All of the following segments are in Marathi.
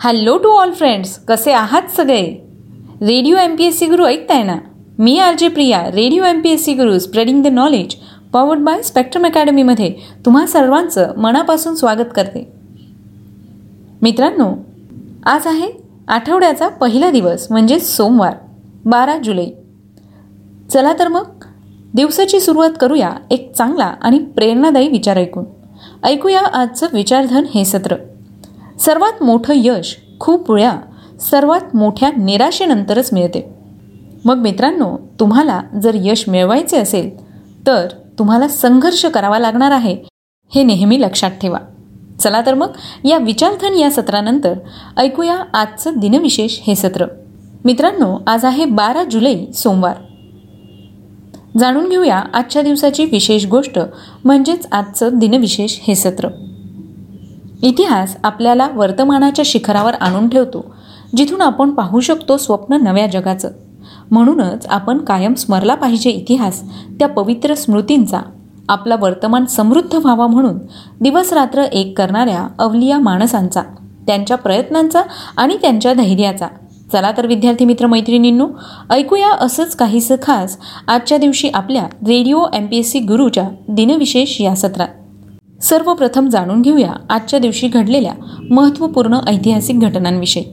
हॅलो टू ऑल फ्रेंड्स कसे आहात सगळे? Radio M P S C Guru ऐकताय ना? मी R J Priya radio M P S C Guru spreading the knowledge powered by Spectrum अकॅडमीमध्ये तुम्हा सर्वांचं मनापासून स्वागत करते. मित्रांनो आज आहे आठवड्याचा पहिला दिवस म्हणजे सोमवार बारा जुलै. चला तर मग दिवसाची सुरुवात करूया एक चांगला आणि प्रेरणादायी विचार ऐकून. ऐकूया आजचं विचारधन हे सत्र. सर्वात मोठं यश खूप वेळा सर्वात मोठ्या निराशेनंतरच मिळते. मग मित्रांनो तुम्हाला जर यश मिळवायचे असेल तर तुम्हाला संघर्ष करावा लागणार आहे हे नेहमी लक्षात ठेवा. चला तर मग या विचारधन या सत्रानंतर ऐकूया आजचं दिनविशेष हे सत्र. मित्रांनो आज आहे बारा जुलै सोमवार. जाणून घेऊया आजच्या दिवसाची विशेष गोष्ट म्हणजेच आजचं दिनविशेष हे सत्र. इतिहास आपल्याला वर्तमानाच्या शिखरावर आणून ठेवतो जिथून आपण पाहू शकतो स्वप्न नव्या जगाचं. म्हणूनच आपण कायम स्मरला पाहिजे इतिहास त्या पवित्र स्मृतींचा. आपला वर्तमान समृद्ध व्हावा म्हणून दिवस रात्र एक करणाऱ्या अवलिया माणसांचा त्यांच्या प्रयत्नांचा आणि त्यांच्या धैर्याचा. चला तर विद्यार्थी मित्र मैत्रिणींनो ऐकूया असंच काहीसं खास आजच्या दिवशी आपल्या radio M P S C गुरुच्या दिनविशेष या सत्रात. सर्वप्रथम जाणून घेऊया आजच्या दिवशी घडलेल्या महत्त्वपूर्ण ऐतिहासिक घटनांविषयी.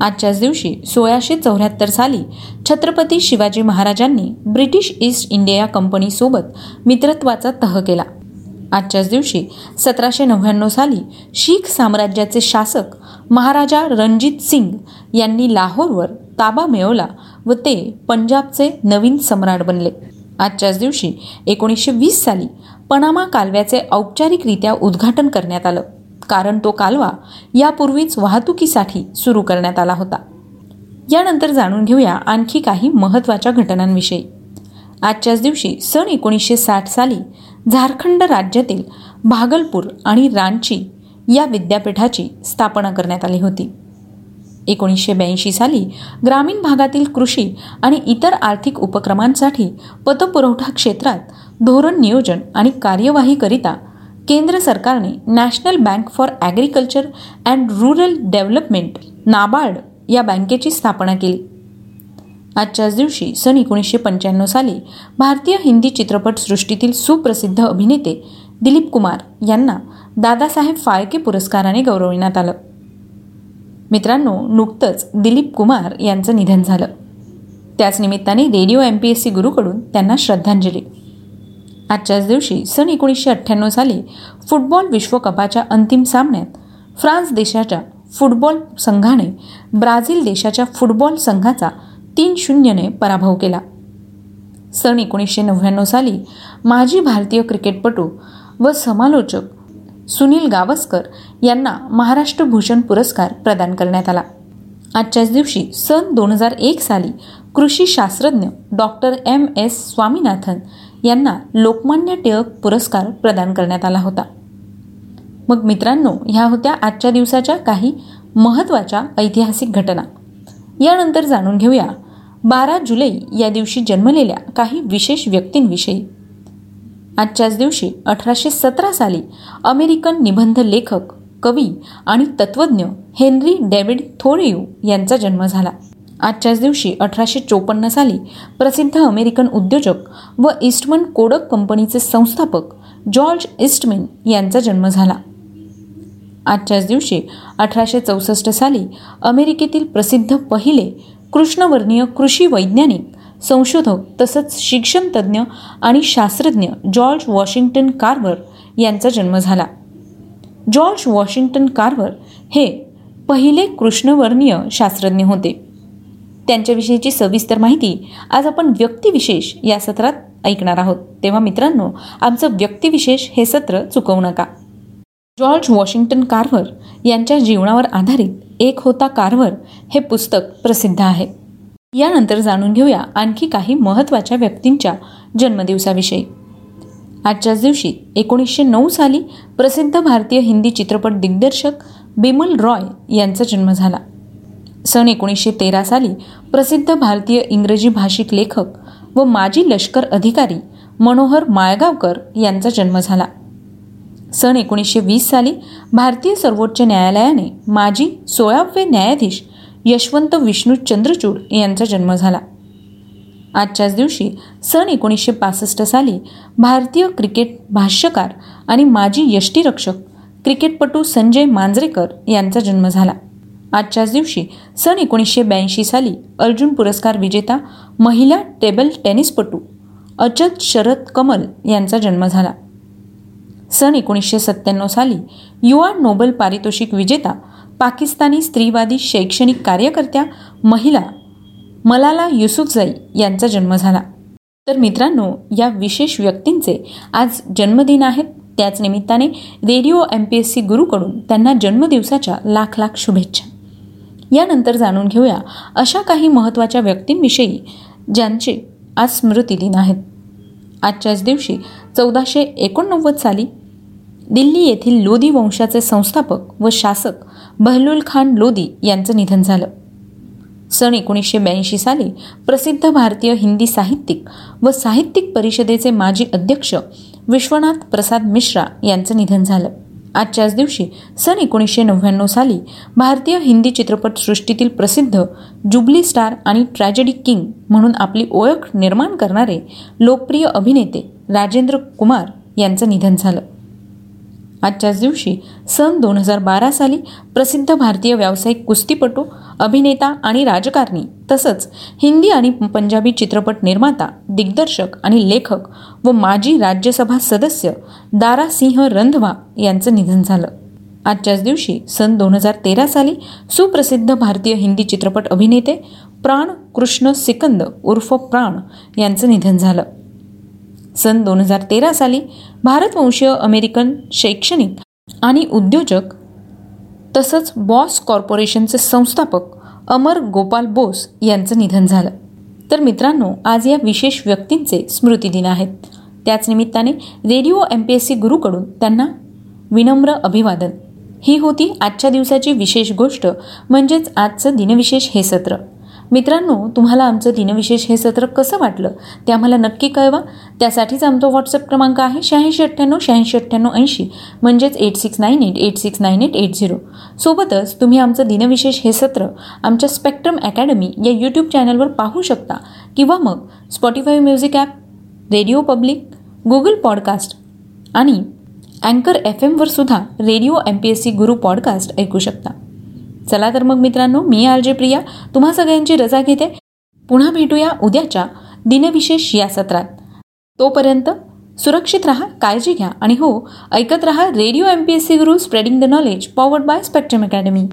आजच्याच दिवशी सोळाशे चौऱ्याहत्तर साली छत्रपती शिवाजी महाराजांनी ब्रिटिश ईस्ट इंडिया कंपनीसोबत मित्रत्वाचा तह केला. आजच्याच दिवशी सतराशे नव्याण्णव साली शीख साम्राज्याचे शासक महाराजा रणजित सिंग यांनी लाहोरवर ताबा मिळवला व ते पंजाबचे नवीन सम्राट बनले. आजच्याच दिवशी एकोणीसशे वीस साली पनामा कालव्याचे औपचारिकरित्या उद्घाटन करण्यात आलं. कारण तो कालवा यापूर्वीच वाहतुकीसाठी सुरू करण्यात आला होता. यानंतर जाणून घेऊया आणखी काही महत्त्वाच्या घटनांविषयी. आजच्याच दिवशी सन एकोणीसशे साठ साली झारखंड राज्यातील भागलपूर आणि रांची या विद्यापीठाची स्थापना करण्यात आली होती. एकोणीसशे ब्याऐंशी साली ग्रामीण भागातील कृषी आणि इतर आर्थिक उपक्रमांसाठी पतपुरवठा क्षेत्रात धोरण नियोजन आणि कार्यवाहीकरिता केंद्र सरकारने National Bank for Agriculture and Rural Development NABARD या बँकेची स्थापना केली. आजच्याच दिवशी सन एकोणीसशे पंच्याण्णव साली भारतीय हिंदी चित्रपटसृष्टीतील सुप्रसिद्ध अभिनेते दिलीप कुमार यांना दादासाहेब फाळके पुरस्काराने गौरविण्यात आलं. मित्रांनो नुकतंच दिलीप कुमार यांचं निधन झालं. त्याच निमित्ताने radio M P S C गुरुकडून त्यांना श्रद्धांजली. आजच्याच दिवशी सन एकोणीसशे अठ्ठ्याण्णव साली फुटबॉल विश्वकपाच्या अंतिम सामन्यात फ्रान्स देशाच्या फुटबॉल संघाने ब्राझील देशाच्या फुटबॉल संघाचा तीन शून्यने पराभव केला. सन एकोणीसशे नव्याण्णव साली माजी भारतीय क्रिकेटपटू व समालोचक सुनील गावस्कर यांना महाराष्ट्र भूषण पुरस्कार प्रदान करण्यात आला. आजच्याच दिवशी सन दोन हजार एक साली कृषी शास्त्रज्ञ डॉक्टर एम एस स्वामीनाथन यांना लोकमान्य टिळक पुरस्कार प्रदान करण्यात आला होता. मग मित्रांनो ह्या होत्या आजच्या दिवसाच्या काही महत्त्वाच्या ऐतिहासिक घटना. यानंतर जाणून घेऊया. बारा जुलै या दिवशी जन्मलेल्या काही विशेष व्यक्तींविषयी. आजच्याच दिवशी अठराशे सतरा साली अमेरिकन निबंध लेखक कवी आणि तत्वज्ञ हेनरी डेव्हिड थोरियू यांचा जन्म झाला. आजच्याच दिवशी अठराशे चोपन्न साली प्रसिद्ध अमेरिकन उद्योजक व ईस्टमन कोडक कंपनीचे संस्थापक जॉर्ज इस्टमेन यांचा जन्म झाला. आजच्याच दिवशी अठराशे चौसष्ट साली अमेरिकेतील प्रसिद्ध पहिले कृष्णवर्णीय कृषी वैज्ञानिक संशोधक तसंच शिक्षणतज्ज्ञ आणि शास्त्रज्ञ जॉर्ज वॉशिंग्टन कार्वर यांचा जन्म झाला. जॉर्ज वॉशिंग्टन कार्वर हे पहिले कृष्णवर्णीय शास्त्रज्ञ होते. त्यांच्याविषयीची सविस्तर माहिती आज आपण व्यक्तिविशेष या सत्रात ऐकणार आहोत. तेव्हा मित्रांनो आमचं व्यक्तिविशेष हे सत्र चुकवू नका. जॉर्ज वॉशिंग्टन कार्व्हर यांच्या जीवनावर आधारित एक होता कार्व्हर हे पुस्तक प्रसिद्ध आहे. यानंतर जाणून घेऊया आणखी काही महत्त्वाच्या व्यक्तींच्या जन्मदिवसाविषयी. आजच्याच दिवशी एकोणीसशे नऊ साली प्रसिद्ध भारतीय हिंदी चित्रपट दिग्दर्शक बिमल रॉय यांचा जन्म झाला. सन एकोणीसशे तेरा साली प्रसिद्ध भारतीय इंग्रजी भाषिक लेखक व माजी लष्कर अधिकारी मनोहर माळगावकर यांचा जन्म झाला. सन एकोणीसशे वीस साली भारतीय सर्वोच्च न्यायालयाने माजी सोळावे न्यायाधीश यशवंत विष्णू चंद्रचूड यांचा जन्म झाला. आजच्याच दिवशी सन एकोणीसशे पासष्ट साली भारतीय क्रिकेट भाष्यकार आणि माजी यष्टीरक्षक क्रिकेटपटू संजय मांजरेकर यांचा जन्म झाला. आजच्याच दिवशी सन एकोणीसशे ब्याऐंशी साली अर्जुन पुरस्कार विजेता महिला टेबल टेनिसपटू अचत शरद कमल यांचा जन्म झाला. सन एकोणीसशे सत्त्याण्णव साली युवा नोबल पारितोषिक विजेता पाकिस्तानी स्त्रीवादी शैक्षणिक कार्यकर्त्या महिला मलाला युसुफजाई यांचा जन्म झाला. तर मित्रांनो या विशेष व्यक्तींचे आज जन्मदिन आहेत त्याच निमित्ताने radio M P S C गुरुकडून त्यांना जन्मदिवसाच्या लाख लाख शुभेच्छा. यानंतर जाणून घेऊया अशा काही महत्त्वाच्या व्यक्तींविषयी ज्यांचे आज स्मृतिदिन आहेत. आजच्याच दिवशी चौदाशे एकोणनव्वद साली दिल्ली येथील लोधी वंशाचे संस्थापक व शासक बहलूल खान लोधी यांचं निधन झालं. सन एकोणीसशे ब्याऐंशी साली प्रसिद्ध भारतीय हिंदी साहित्यिक व साहित्यिक परिषदेचे माजी अध्यक्ष विश्वनाथ प्रसाद मिश्रा यांचं निधन झालं. आजच्याच दिवशी सन एकोणीसशे नव्याण्णव साली भारतीय हिंदी चित्रपटसृष्टीतील प्रसिद्ध जुबली स्टार आणि ट्रॅजेडी किंग म्हणून आपली ओळख निर्माण करणारे लोकप्रिय अभिनेते राजेंद्र कुमार यांचं निधन झालं. आजच्याच दिवशी सन दोन हजार बारा साली प्रसिद्ध भारतीय व्यावसायिक कुस्तीपटू अभिनेता आणि राजकारणी तसंच हिंदी आणि पंजाबी चित्रपट निर्माता दिग्दर्शक आणि लेखक व माजी राज्यसभा सदस्य दारासिंह रंधवा यांचं निधन झालं. आजच्याच दिवशी सन दोन हजार तेरा साली सुप्रसिद्ध भारतीय हिंदी चित्रपट अभिनेते प्राण कृष्ण सिकंद उर्फ प्राण यांचं निधन झालं. सन दोन हजार तेरा साली भारतवंशीय अमेरिकन शैक्षणिक आणि उद्योजक तसंच बॉस कॉर्पोरेशनचे संस्थापक अमर गोपाल बोस यांचं निधन झालं. तर मित्रांनो आज या विशेष व्यक्तींचे स्मृतिदिन आहेत. त्याच निमित्ताने radio M P S C गुरुकडून त्यांना विनम्र अभिवादन. ही होती आजच्या दिवसाची विशेष गोष्ट म्हणजेच आजचं दिनविशेष हे सत्र. मित्रांनो तुम्हाला आमचं दिनविशेष हे सत्र कसं वाटलं? ते आम्हाला नक्की कळवा. त्यासाठीच आमचा व्हॉट्सअप क्रमांक आहे शहाऐंशी अठ्ठ्याण्णव शहाऐंशी अठ्ठ्याण्णव ऐंशी. म्हणजेच eight six nine eight eight six nine eight eight zero. सोबतच तुम्ही आमचं दिनविशेष हे सत्र आमच्या स्पेक्ट्रम अकॅडमी या यूट्यूब चॅनलवर पाहू शकता. किंवा मग Spotify music app radio public Google podcast आणि अँकर एफ एमवर सुद्धा radio M P S C Guru podcast ऐकू शकता. चला तर मग मित्रांनो मी आर जे प्रिया. तुम्हा सगळ्यांची रजा घेते. पुन्हा भेटूया उद्याच्या दिनविशेष या सत्रात. तोपर्यंत सुरक्षित राहा काळजी घ्या. आणि हो ऐकत राहा radio M P S C Guru spreading the knowledge powered by Spectrum academy